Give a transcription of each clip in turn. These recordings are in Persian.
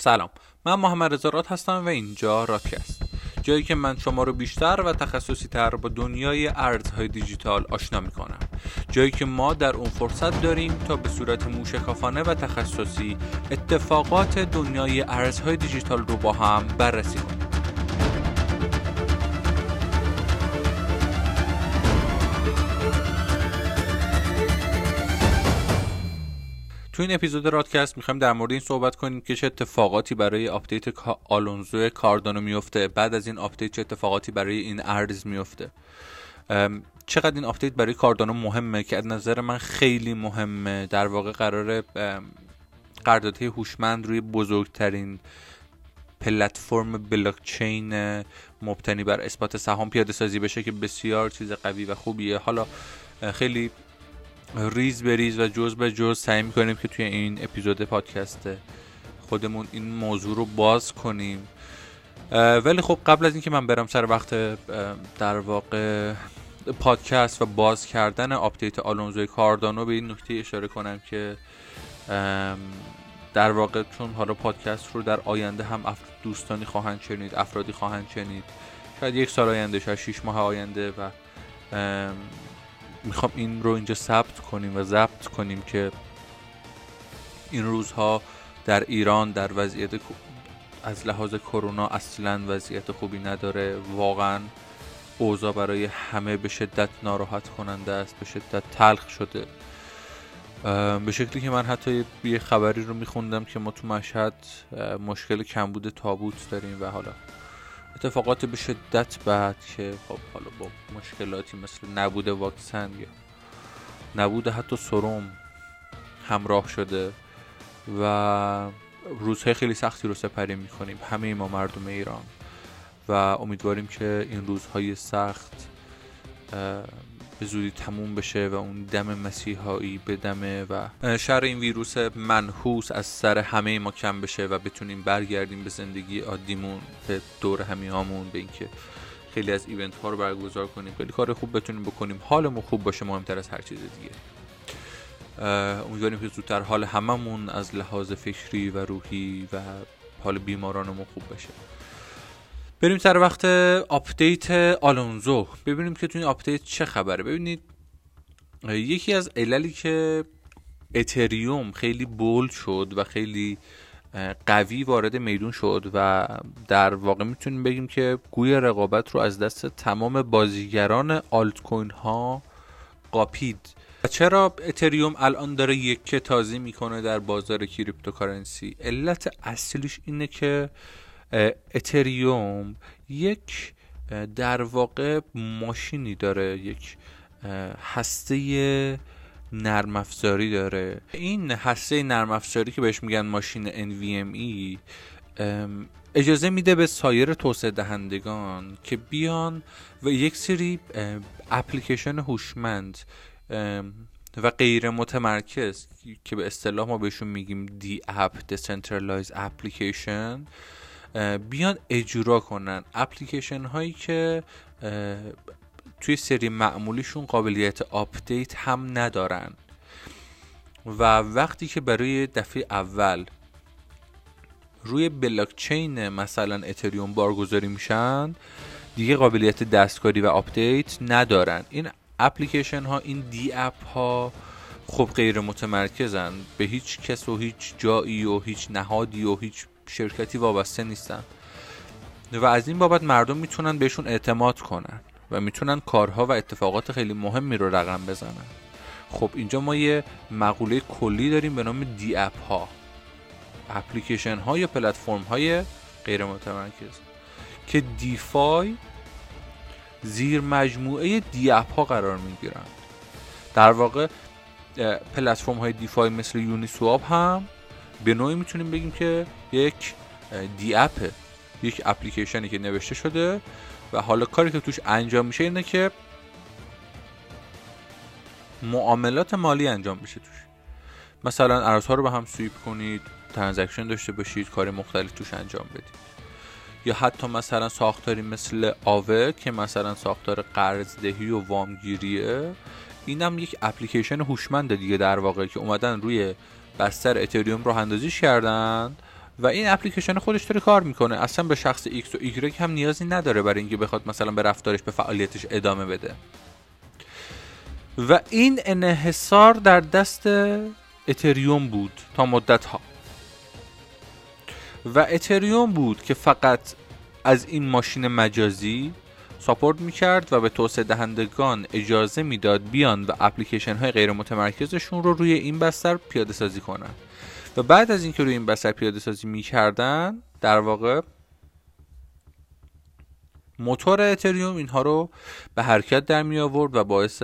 سلام. من محمد رضا هستم و اینجا راکست جایی که من شما رو بیشتر و تخصصی تر با دنیای ارزهای دیجیتال آشنا می‌کنم. جایی که ما در اون فرصت داریم تا به صورت موشکافانه و تخصصی اتفاقات دنیای ارزهای دیجیتال رو با هم بررسی کنیم. تو این اپیزود رادکست می‌خوایم در مورد این صحبت کنیم که چه اتفاقاتی برای update آلونزو کاردانو میفته بعد از این update چه اتفاقاتی برای این ارز میفته چقدر این update برای کاردانو مهمه که از نظر من خیلی مهمه. در واقع قرار قراردادهای هوشمند روی بزرگترین پلتفرم بلاکچین مبتنی بر اثبات سهام پیاده سازی بشه که بسیار چیز قوی و خوبیه. حالا خیلی ریز به ریز و جز به جز سعی می‌کنیم که توی این اپیزود پادکست خودمون این موضوع رو باز کنیم. ولی خب قبل از اینکه من برم سر وقت در واقع پادکست و باز کردن آپدیت آلونزوی کاردانو به این نکته اشاره کنم که در واقع چون حالا پادکست رو در آینده هم دوستانی خواهند شنید افرادی خواهند شنید. شاید یک سال آینده شاید شیش ماه آینده و می‌خوام این رو اینجا ثبت کنیم و ضبط کنیم که این روزها در ایران در وضعیت از لحاظ کرونا اصلا وضعیت خوبی نداره. واقعا اوضاع برای همه به شدت ناراحت کننده است به شدت تلخ شده. به شکلی که من حتی یه خبری رو میخوندم که ما تو مشهد مشکل کمبود تابوت داریم و حالا اتفاقات به شدت بعد که خب حالا با مشکلاتی مثل نبود واکسن یا نبود حتی سروم همراه شده و روزهای خیلی سختی رو سپری می‌کنیم. همه ما مردم ایران. و امیدواریم که این روزهای سخت به زودی تموم بشه و اون دم مسیحایی بدمه و شر این ویروس منحوس از سر همه ما کم بشه و بتونیم برگردیم به زندگی عادیمون به دور همیهامون به اینکه خیلی از event ها رو برگزار کنیم. خیلی کار خوب بتونیم بکنیم. حالمون خوب باشه مهمتر از هر چیز دیگه. امیدواریم که زودتر حال هممون از لحاظ فکری و روحی و حال بیمارانمون خوب بشه بریم سر وقت آپدیت آلونزو. ببینیم که تو این آپدیت چه خبره. ببینید یکی از عللی که اتریوم خیلی bold شد و خیلی قوی وارد میدون شد و در واقع می‌تونیم بگیم که گوی رقابت رو از دست تمام بازیگران آلت کوین ها قاپید چرا اتریوم الان داره یک تازی می‌کنه در بازار cryptocurrency؟ علت اصلیش اینه که اتریوم یک در واقع ماشینی داره یک هسته نرم افزاری داره. این هسته نرم افزاری که بهش میگن ماشین NVMe اجازه میده به سایر توسعه دهندگان که بیان و یک سری اپلیکیشن هوشمند و غیر متمرکز که به اصطلاح ما بهشون میگیم دی اپ Decentralized اپلیکیشن بیان اجرا کنن. اپلیکیشن هایی که توی سری معمولیشون قابلیت آپدیت هم ندارن. و وقتی که برای دفعه اول روی بلاکچین مثلا اتریوم بارگذاری میشن دیگه قابلیت دستکاری و آپدیت ندارن. این اپلیکیشن ها این DApp ها خب غیر متمرکزن. به هیچ کس و هیچ جایی و هیچ نهادی و هیچ شرکتی وابسته نیستن. و از این بابت مردم می‌تونن بهشون اعتماد کنن و می‌تونن کارها و اتفاقات خیلی مهمی رو رقم بزنن. خب اینجا ما یه مقوله کلی داریم به نام دی اپ ها اپلیکیشن ها یا پلتفرم های غیر متمرکز که دیفای زیر مجموعه دی اپ ها قرار می‌گیرن. در واقع پلتفرم های DeFi مثل Uniswap هم به نوعی می‌تونیم بگیم که یک DApp ه یک اپلیکیشنی که نوشته شده و حالا کاری که توش انجام میشه اینه که معاملات مالی انجام میشه توش. مثلا ارزها رو به هم swap کنید transaction داشته باشید کار مختلف توش انجام بدید. یا حتی مثلا ساختاری مثل آوه که مثلا ساختار قرضدهی و وامگیریه اینم یک اپلیکیشن هوشمند دیگه در واقع که اومدن روی بستر اتریوم رو اندازیش کردن و این اپلیکیشن خودش داره کار می‌کنه. اصلا به شخص X و Y هم نیازی نداره برای اینکه بخواد مثلا به رفتارش به فعالیتش ادامه بده. و این انحصار در دست اتریوم بود تا مدت ها و اتریوم بود که فقط از این ماشین مجازی ساپورت می‌کرد و به توسعه دهندگان اجازه می‌داد بیان و اپلیکیشن های غیر متمرکزشون رو روی این بستر پیاده سازی کنن. و بعد از اینکه روی این بستر پیاده سازی می‌کردن در واقع موتور اتریوم اینها رو به حرکت در می آورد و باعث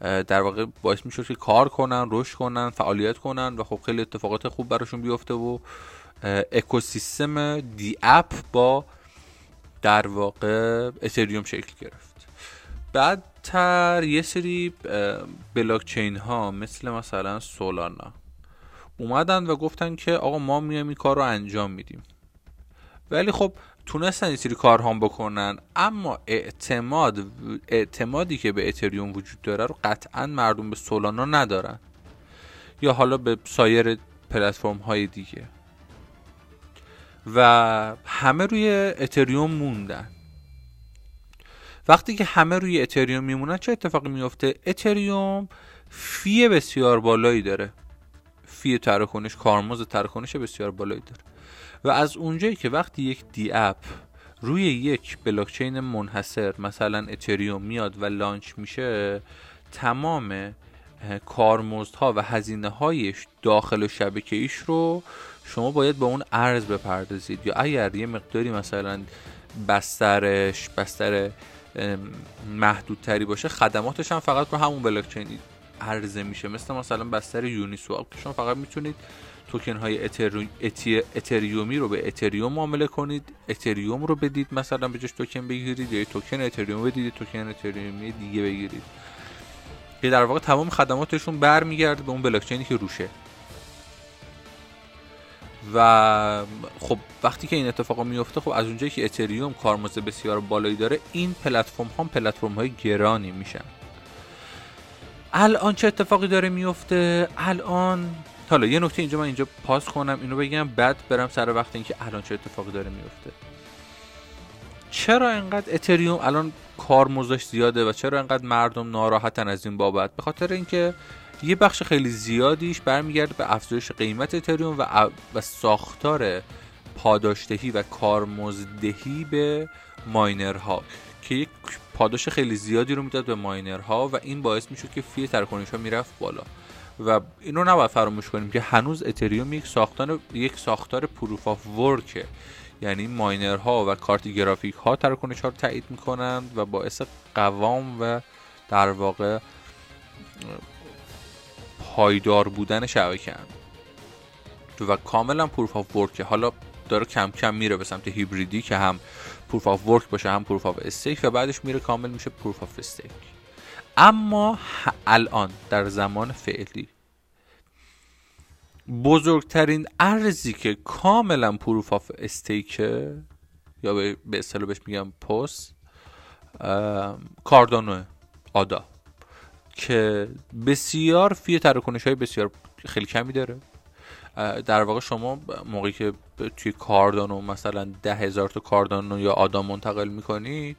در واقع باعث می‌شد که کار کنن رشد کنن فعالیت کنن و خب خیلی اتفاقات خوب براشون بیفته و اکوسیستم دی اپ با در واقع اتریوم شکل گرفت. بعدتر یه سری بلاکچین ها مثل مثلا سولانا اومدن و گفتن که آقا ما میایم این کار رو انجام میدیم. ولی خب تونستن این سری کار هم بکنن اما اعتماد اعتمادی که به اتریوم وجود داره رو قطعا مردم به سولانا ندارن. یا حالا به سایر پلتفرم های دیگه. و همه روی اتریوم موندن. وقتی که همه روی اتریوم میمونن چه اتفاقی میفته اتریوم fee بسیار بالایی داره. fee تراکنش کارمزد تراکنش بسیار بالایی داره. و از اونجایی که وقتی یک DApp روی یک بلاکچین منحصر مثلا اتریوم میاد و launch میشه تمام کارمزدها و هزینه هایش داخل شبکه ایش رو شما باید به اون ارز بپردازید. یا اگر یه مقداری مثلا بسترش بستر محدودتری باشه خدماتش هم فقط رو همون بلاکچین عرضه میشه. مثل مثلا بستر یونی سوال که شما فقط می‌تونید توکن های اتریومی رو به اتریوم معامله کنید. اتریوم رو بدید مثلا به جاش توکن بگیرید یا توکن اتریوم بدید توکن اتریومی دیگه بگیرید. که در واقع تمام خدماتشون برمیگرده به اون بلاکچینی که روشه. و خب وقتی که این اتفاق میفته خب از اونجایی که اتریوم کارمزد بسیار بالایی داره این پلتفرم ها پلتفرم های گرانی میشن. الان چه اتفاقی داره میفته؟ الان حالا یه نکته اینجا من اینجا پاس کنم اینو بگم بعد برم سر وقت اینکه الان چه اتفاقی داره میفته. چرا انقدر اتریوم الان کارمزدش زیاده و چرا انقدر مردم ناراحتن از این بابت؟ به خاطر اینکه یه بخش خیلی زیادیش برمیگرده به افزایش قیمت اتریوم و, و ساختار پاداشدهی و کارمزدهی به ماینرها که یک پاداش خیلی زیادی رو می‌داد به ماینرها و این باعث می‌شد که fee تراکنش ها می‌رفت بالا. و اینو نباید فراموش کنیم که هنوز اتریوم یک ساختار یک ساختار proof of work ه یعنی ماینرها و کارت گرافیک ها تراکنش ها رو تایید می‌کنند و باعث قوام و در واقع پایدار بودن شبکه و کاملا proof of work حالا داره کم کم میره به سمت هیبریدی که هم proof of work باشه هم proof of stake و بعدش میره کامل میشه proof of stake اما الان در زمان فعلی بزرگترین ارزی که کاملا پروف آف استیکه یا به اصطلاح بهش میگم پست کاردانو آدا. که بسیار فی تراکنش های بسیار خیلی کمی داره. در واقع شما موقعی که توی کاردانو مثلا ده هزار تا کاردانو یا آدم منتقل می‌کنید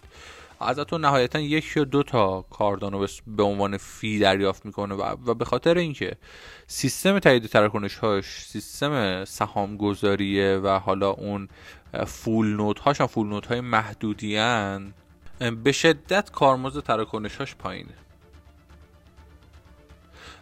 ازتون نهایتا یک یا دو تا کاردانو به عنوان فی دریافت می‌کنه و به خاطر اینکه سیستم تایید تراکنش هاش سیستم سهام گذاریه و حالا اون full node هاش هم full node های محدودی به شدت کارمزد تراکنش هاش پایینه.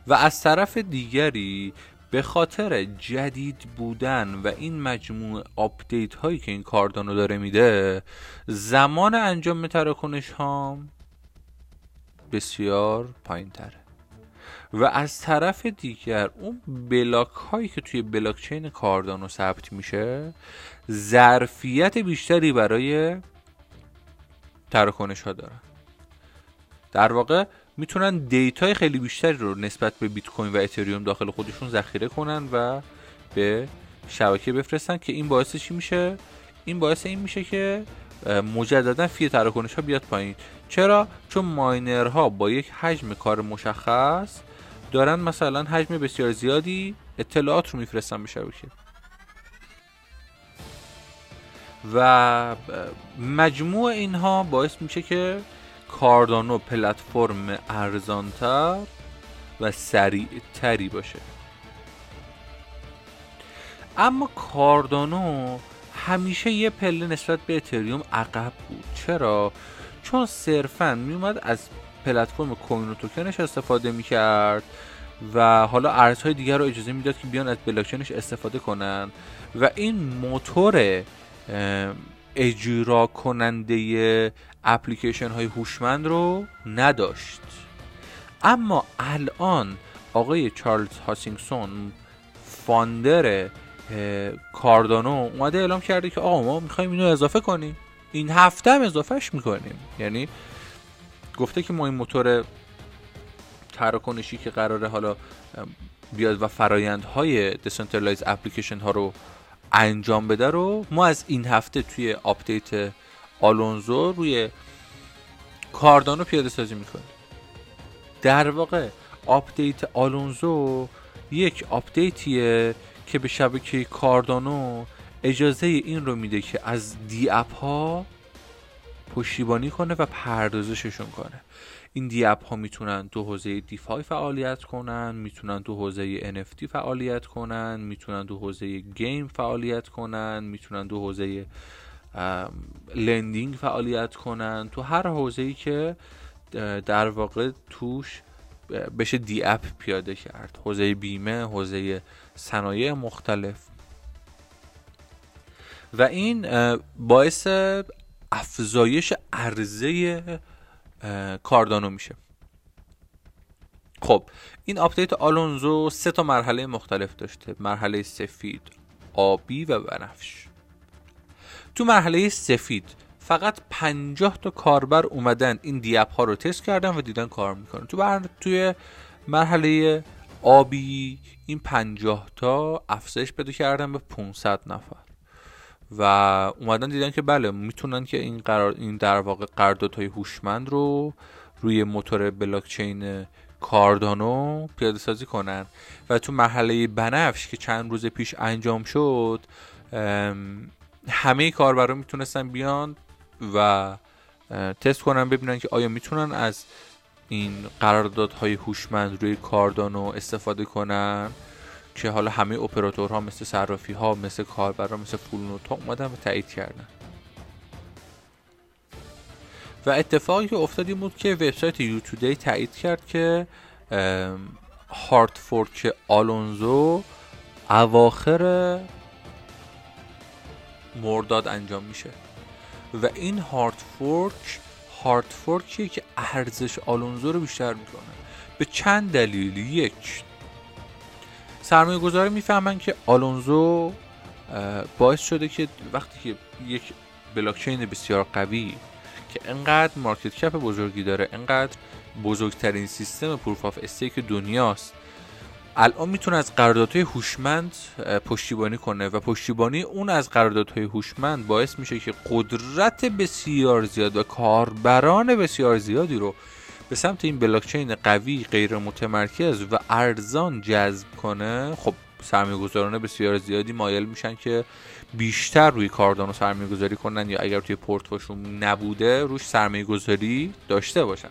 و از طرف دیگری به خاطر جدید بودن و این مجموع آپدیت هایی که این کاردانو داره میده زمان انجام تراکنش ها بسیار پایین تره و از طرف دیگر اون بلاک هایی که توی بلاکچین کاردانو ثبت میشه ظرفیت بیشتری برای تراکنش ها دارن در واقع می‌تونن دیتای خیلی بیشتری رو نسبت به بیت کوین و اتریوم داخل خودشون ذخیره کنن و به شبکه بفرستن که این باعث چی میشه؟ این باعث این میشه که مجددا فی تراکنش ها بیاد پایین. چرا؟ چون ماینرها با یک حجم کار مشخص دارن مثلا حجم بسیار زیادی اطلاعات رو میفرستن به شبکه. و مجموع اینها باعث میشه که کاردانو پلتفرم ارزانتر و سریعتری باشه. اما کاردانو همیشه یه پله نسبت به اتریوم عقب بود. چرا؟ چون صرفا میومد از پلتفرم کوین و توکنش استفاده می‌کرد و حالا ارزهای دیگر رو اجازه می‌داد که بیان از بلاکچینش استفاده کنن و این موتور اجرا کننده اپلیکیشن های هوشمند رو نداشت. اما الان آقای چارلز هاسکینسون founder کاردانو اومده اعلام کرده که آقا ما می‌خوایم اینو اضافه کنیم. این هفته هم اضافهش می‌کنیم. یعنی گفته که ما این موتور تراکنشی که قراره حالا بیاد و فرایندهای decentralized application ها رو انجام بده رو ما از این هفته توی آپدیت آلونزو روی کاردانو پیاده سازی می‌کنیم. در واقع آپدیت آلونزو یک آپدیتیه که به شبکه کاردانو اجازه این رو میده که از DApp ها پشتیبانی کنه و پردازششون کنه. این DApp ها می‌تونن تو حوزه DeFi فعالیت کنن می‌تونن تو حوزه NFT فعالیت کنن می‌تونن تو حوزه game فعالیت کنن می‌تونن تو حوزه lending فعالیت کنن. تو هر حوزه ای که در واقع توش بشه DApp پیاده کرد. حوزه بیمه حوزه صنایع مختلف. و این باعث افزایش عرضه کاردانو میشه. خب این update آلونزو سه تا مرحله مختلف داشته. مرحله سفید آبی و بنفش. تو مرحله سفید فقط 50 تا کاربر اومدن این دیپ ها رو تست کردن و دیدن کار می‌کنن. تو بر... توی مرحله آبی این 50 تا افزایش پیدا کردن به 500 نفر. و اومدن دیدن که بله می‌تونن که این قرار این در واقع قراردادهای هوشمند رو روی موتور بلاکچین کاردانو پیاده سازی کنن. و تو مرحله بنفش که چند روز پیش انجام شد همه کاربرا می‌تونستن بیان و تست کنن ببینن که آیا می‌تونن از این قراردادهای هوشمند روی کاردانو استفاده کنن. که حالا همه اپراتورها مثل صرافی ها مثل کاربرا مثل فولنوت ها اومدن و تایید کردن. و اتفاقی که افتاد این بود که وبسایت یوتودی تایید کرد که hard fork آلونزو اواخر مرداد انجام میشه. و این hard fork hard fork یه که ارزش آلونزو رو بیشتر می‌کنه. به چند دلیل. یک سرمایه گذارا می‌فهمن که آلونزو باعث شده که وقتی که یک بلاکچین بسیار قوی که انقدر market cap بزرگی داره انقدر بزرگترین سیستم پروف آف استیک دنیاست الان می‌تونه از قراردادهای هوشمند پشتیبانی کنه و پشتیبانی اون از قراردادهای هوشمند باعث میشه که قدرت بسیار زیاد و کاربران بسیار زیادی رو به سمت این بلاکچین قوی غیر متمرکز و ارزان جذب کنه خب سرمایه گذاران بسیار زیادی مایل میشن که بیشتر روی کاردانو سرمایه گذاری کنن یا اگر توی پورتفوشون نبوده روش سرمایه گذاری داشته باشن.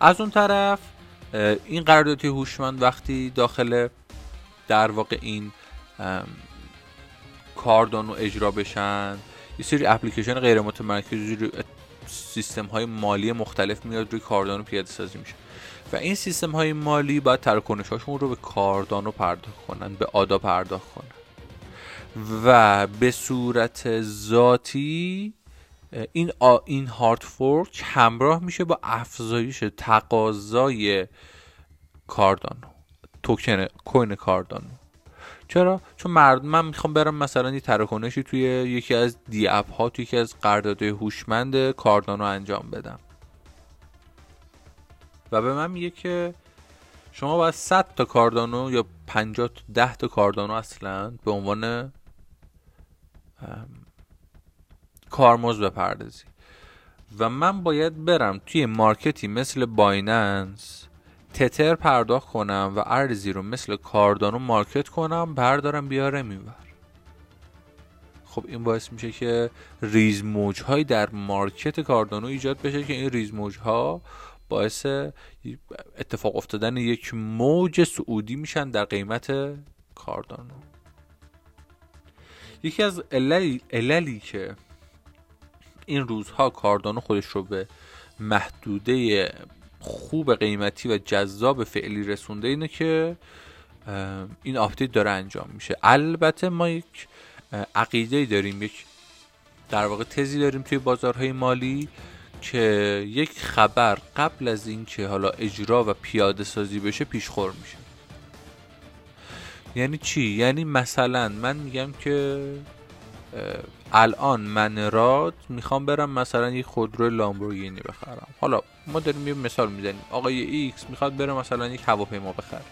از اون طرف این قراردادی هوشمند وقتی داخل در واقع این کاردانو اجرا بشن یه سری اپلیکیشن غیر متمرکز سیستم های مالی مختلف میاد روی کاردانو پیاده سازی میشه. و این سیستم های مالی باید تراکنش هاشون رو به کاردانو پرداخت کنن به آدا پرداخت کنن. و به صورت ذاتی این این هارت فورک همراه میشه با افزایش تقاضای کاردانو توکن کوین کاردانو چرا؟ چون مردم من می‌خوام برم مثلا یه تراکنشی توی یکی از دی اپ ها توی یکی از قراردادهای هوشمند کاردانو انجام بدم. و به من میگه که شما باید 100 تا کاردانو یا 50 تا 10 تا کاردانو اصلا به عنوان کارمزد بپردازی. و من باید برم توی market ی مثل بایننس تتر پرداخت کنم و ارزی رو مثل کاردانو market کنم بردارم بیارم میور خب این باعث میشه که ریز موج در market کاردانو ایجاد بشه که این ریز موج ها باعث اتفاق افتادن یک موج صعودی میشن در قیمت کاردانو. یکی از عللی, عللی که این روزها کاردانو خودش رو به محدوده خوب قیمتی و جذاب فعلی رسونده اینه که این آپدیت داره انجام میشه. البته ما یک عقیده داریم یک در واقع تزی داریم توی بازارهای مالی که یک خبر قبل از اینکه حالا اجرا و پیاده سازی بشه پیشخور میشه. یعنی چی؟ یعنی مثلا من میگم که الان من راد می‌خوام برم مثلا یک خودرو لامبورگینی بخرم. حالا ما داریم یه مثال می‌زنیم. آقای ایکس می‌خواد بره مثلا یک هواپیما بخره.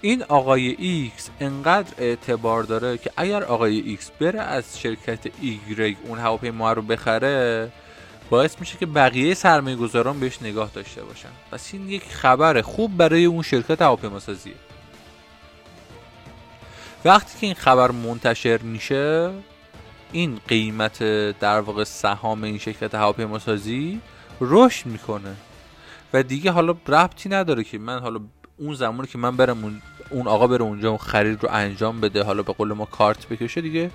این آقای ایکس انقدر اعتبار داره که اگر آقای ایکس بره از شرکت ایگرگ اون هواپیما رو بخره باعث میشه که بقیه سرمایه گذاران بهش نگاه داشته باشن. پس این یک خبر خوب برای اون شرکت هواپیما سازیه وقتی که این خبر منتشر میشه این قیمت در واقع سهام این شرکت هواپیما سازی رشد می‌کنه. و دیگه حالا ربطی نداره که من حالا اون زمانی که من برم اون, آقا بره اونجا اون خرید رو انجام بده حالا به قول ما کارت بکشه دیگه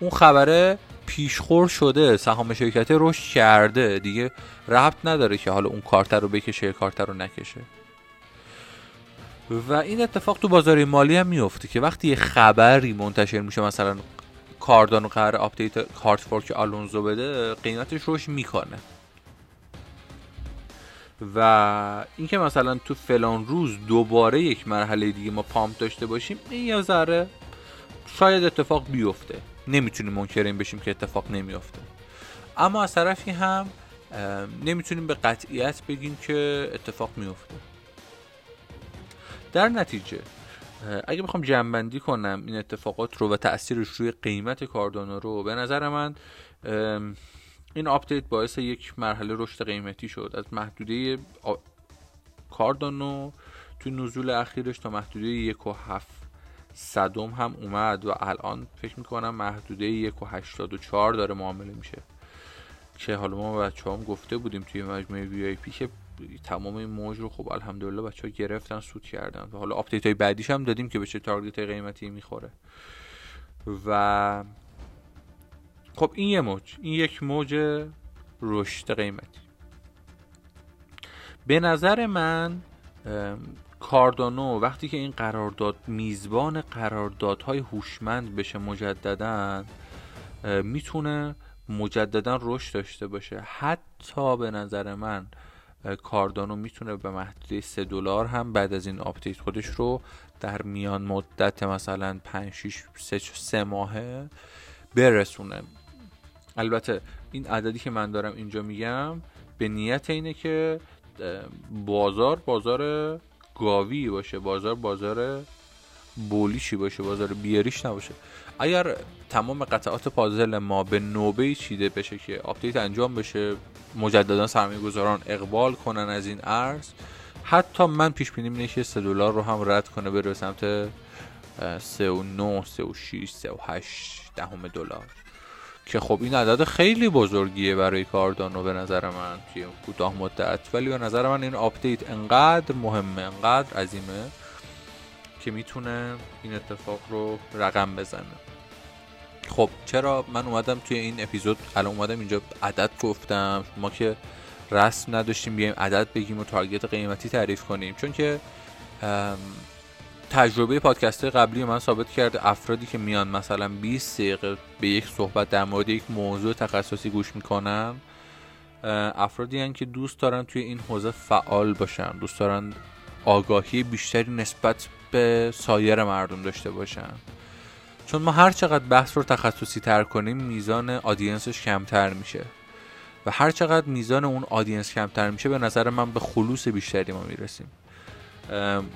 اون خبره پیشخور شده سهام شرکت رشد کرده. دیگه ربط نداره که حالا اون کارت رو بکشه کارت رو نکشه. و این اتفاق تو بازار مالی هم میفته که وقتی یه خبری منتشر میشه مثلا کاردانو قراره update hard fork آلونزو بده قیمتش رشد می‌کنه. و اینکه مثلا تو فلان روز دوباره یک مرحله دیگه ما pump داشته باشیم این یه ذره شاید اتفاق بیفته. نمی‌تونیم منکر این بشیم که اتفاق نمیافته. اما از طرفی هم نمی‌تونیم به قطعیت بگیم که اتفاق میفته در نتیجه اگه بخوام جمعبندی کنم این اتفاقات رو و تاثیرش روی قیمت کاردانو رو به نظر من این update باعث یک مرحله رشد قیمتی شد. از محدوده کاردانو تو نزول اخیرش تا محدوده یک و هفت صدم هم اومد و الان فکر می‌کنم محدوده یک و هشتاد و چهار داره معامله میشه. که حالا ما بچه هم گفته بودیم توی مجموعه VIP که تمام این موج رو خب الحمدلله بچه ها گرفتن سود کردن و حالا update های بعدیش هم دادیم که به چه target قیمتی می‌خوره. و خب این یه موج این یک موج رشد قیمتی. به نظر من کاردانو وقتی که این قرارداد میزبان قراردادهای هوشمند بشه مجددا می‌تونه مجددا رشد داشته باشه. حتی به نظر من کاردانو می‌تونه به محدوده 3 دلار هم بعد از این آپدیت خودش رو در میان مدت مثلا 5 6 3 ماهه برسونه. البته این عددی که من دارم اینجا میگم به نیت اینه که بازار بازار گاوی باشه بازار بازار بولیشی باشه بازار بیاریش نباشه. اگر تمام قطعات پازل ما به نوبه چیده بشه که update انجام بشه مجددا سرمایه گذاران اقبال کنن از این ارز. حتی من پیش بینی که 3 دلار رو هم رد کنه بره سمت 3 و 9 3 و 6 3 و 8 دهم دلار. که خب این عدد خیلی بزرگیه برای کاردانو به نظر من توی کوتاه مدت. ولی به نظر من این update انقدر مهمه انقدر عظیمه که می‌تونه این اتفاق رو رقم بزنه. خب چرا من اومدم توی این اپیزود؟ الان اومدم اینجا عدد گفتم. ما که رسم نداشتیم بیایم عدد بگیم و تارگت قیمتی تعریف کنیم. چون که تجربه پادکست قبلی من ثابت کرده افرادی که میان مثلا 20 دقیقه به یک صحبت در مورد یک موضوع تخصصی گوش می‌کنن افرادی هن که دوست دارن توی این حوزه فعال باشن دوست دارن آگاهی بیشتری نسبت به سایر مردم داشته باشن. چون ما هر چقدر بحث رو تخصصی تر کنیم میزان audience ش کمتر میشه. و هر چقدر میزان اون audience کمتر میشه به نظر من به خلوص بیشتری ما می‌رسیم.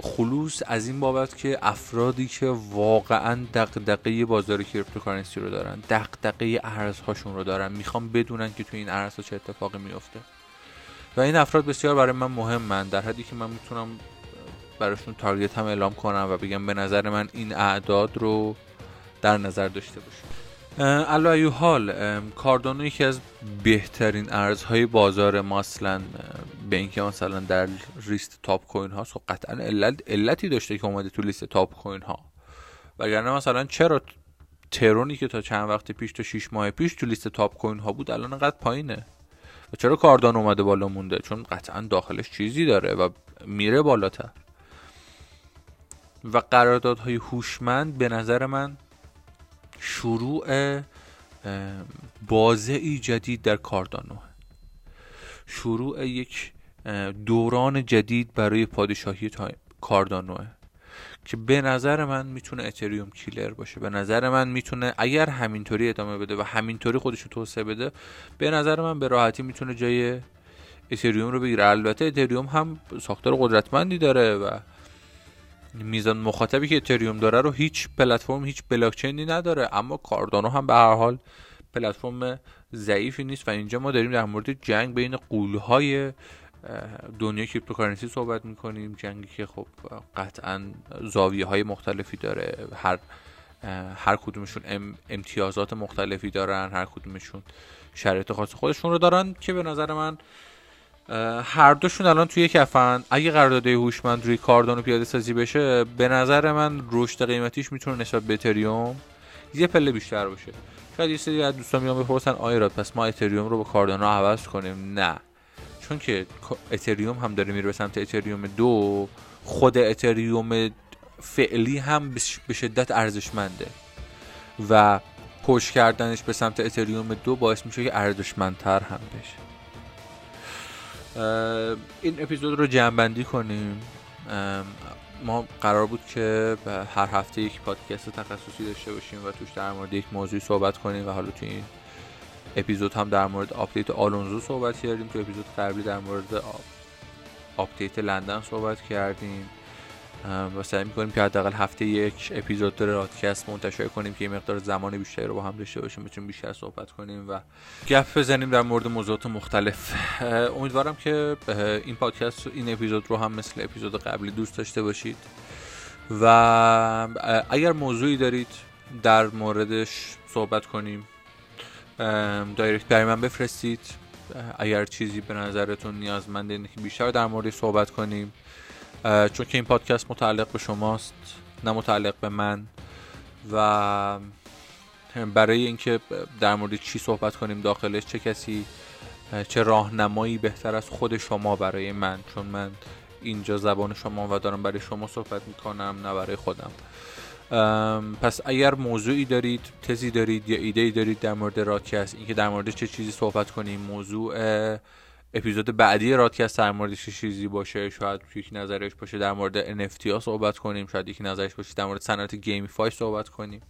خلوص از این بابت که افرادی که واقعا دغدغه بازار cryptocurrency رو دارن دغدغه ارزهاشون رو دارن می‌خوان بدونن که تو این ارزها چه اتفاقی میفته. و این افراد بسیار برای من مهمن در حدی که من می‌تونم براشون target هم اعلام کنم و بگم به نظر من این اعداد رو در نظر داشته باشید علی ای حال کاردانو یکی از بهترین ارزهای بازار ما اصلا به اینکه مثلا در لیست top coin ها خب قطعا علت علتی داشته که اومده تو لیست top coin ها. وگرنه مثلا چرا ترونی که تا چند وقت پیش تا 6 ماه پیش تو لیست top coin ها بود الان انقدر پایینه؟ و چرا کاردان اومده بالا مونده؟ چون قطعا داخلش چیزی داره و میره بالاتر. و قراردادهای هوشمند به نظر من شروع بازه جدید در کاردانو شروع یک دوران جدید برای پادشاهی کاردانوه که به نظر من می‌تونه اتریوم کیلر باشه. به نظر من می‌تونه اگر همینطوری ادامه بده و همینطوری خودش رو توسعه بده به نظر من به راحتی می‌تونه جای اتریوم رو بگیره. البته اتریوم هم ساختار قدرتمندی داره و میزان مخاطبی که اتریوم داره رو هیچ پلتفرم هیچ بلاکچینی نداره. اما کاردانو هم به هر حال پلتفرم ضعیفی نیست و اینجا ما داریم در مورد جنگ بین غولهای دنیا cryptocurrency صحبت می‌کنیم. جنگی که خب قطعا زاویه های مختلفی داره. هر هر کدومشون امتیازات مختلفی دارن هر کدومشون شرایط خاص خودشون رو دارن که به نظر من هر دوشون الان توی کفن اگه قرارداد هوشمند روی کاردانو پیاده سازی بشه به نظر من رشد قیمتیش می‌تونه نسبت به اتریوم یه پله بیشتر باشه. شاید یه سری از دوستان میان بپرسن آیا پس ما اتریوم رو با کاردانو عوض کنیم؟ نه. چون که اتریوم هم داره میره به سمت اتریوم دو خود اتریوم فعلی هم به شدت ارزشمنده. و پشت کردنش به سمت اتریوم دو باعث میشه که ارزشمندتر هم بشه. این اپیزود رو جمع کنیم. ما قرار بود که هر هفته یک پادکست تخصصی داشته باشیم و توش در مورد یک موضوعی صحبت کنیم و حالا تو این اپیزود هم در مورد update آلونزو صحبت کردیم. تو اپیزود قبلی در مورد آپدیت لندن صحبت کردیم. و سعی می‌کنیم که حداقل هفته یک اپیزود پادکست منتشر کنیم که یه مقدار زمان بیشتری رو با هم داشته باشیم بتونیم بیشتر صحبت کنیم و گپ بزنیم در مورد موضوعات مختلف. امیدوارم که این پادکست این اپیزود رو هم مثل اپیزود قبلی دوست داشته باشید. و اگر موضوعی دارید در موردش صحبت کنیم دایرکت برای من بفرستید. اگر چیزی به نظرتون نیازمنده اینه که بیشتر در موردش صحبت کنیم. چون که این پادکست متعلق به شماست نه متعلق به من و برای اینکه در مورد چی صحبت کنیم داخلش چه کسی چه راهنمایی بهتر از خود شما برای من؟ چون من اینجا زبان شما و دارم برای شما صحبت می‌کنم نه برای خودم. پس اگر موضوعی دارید تزی دارید یا ایده ای دارید در مورد رادکست اینکه در مورد چه چیزی صحبت کنیم موضوع اپیزود بعدی رادکست در مورد چه چیزی باشه شاید یک نظرش باشه در مورد NFT ها صحبت کنیم شاید یک نظرش باشه در مورد صنعت گیمیفای صحبت کنیم.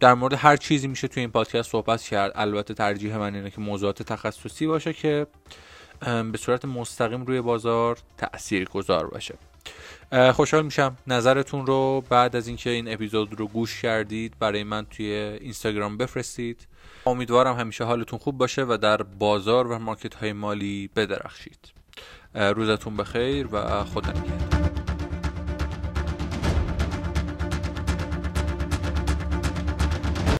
در مورد هر چیزی میشه توی این پادکست صحبت کرد. البته ترجیح من اینه که موضوعات تخصصی باشه که به صورت مستقیم روی بازار تأثیر گذار باشه خوشحال میشم نظرتون رو بعد از اینکه این اپیزود رو گوش کردید برای من توی اینستاگرام بفرستید. امیدوارم همیشه حالتون خوب باشه و در بازار و مارکت های مالی بدرخشید. روزتون بخیر و خدا نگهدار.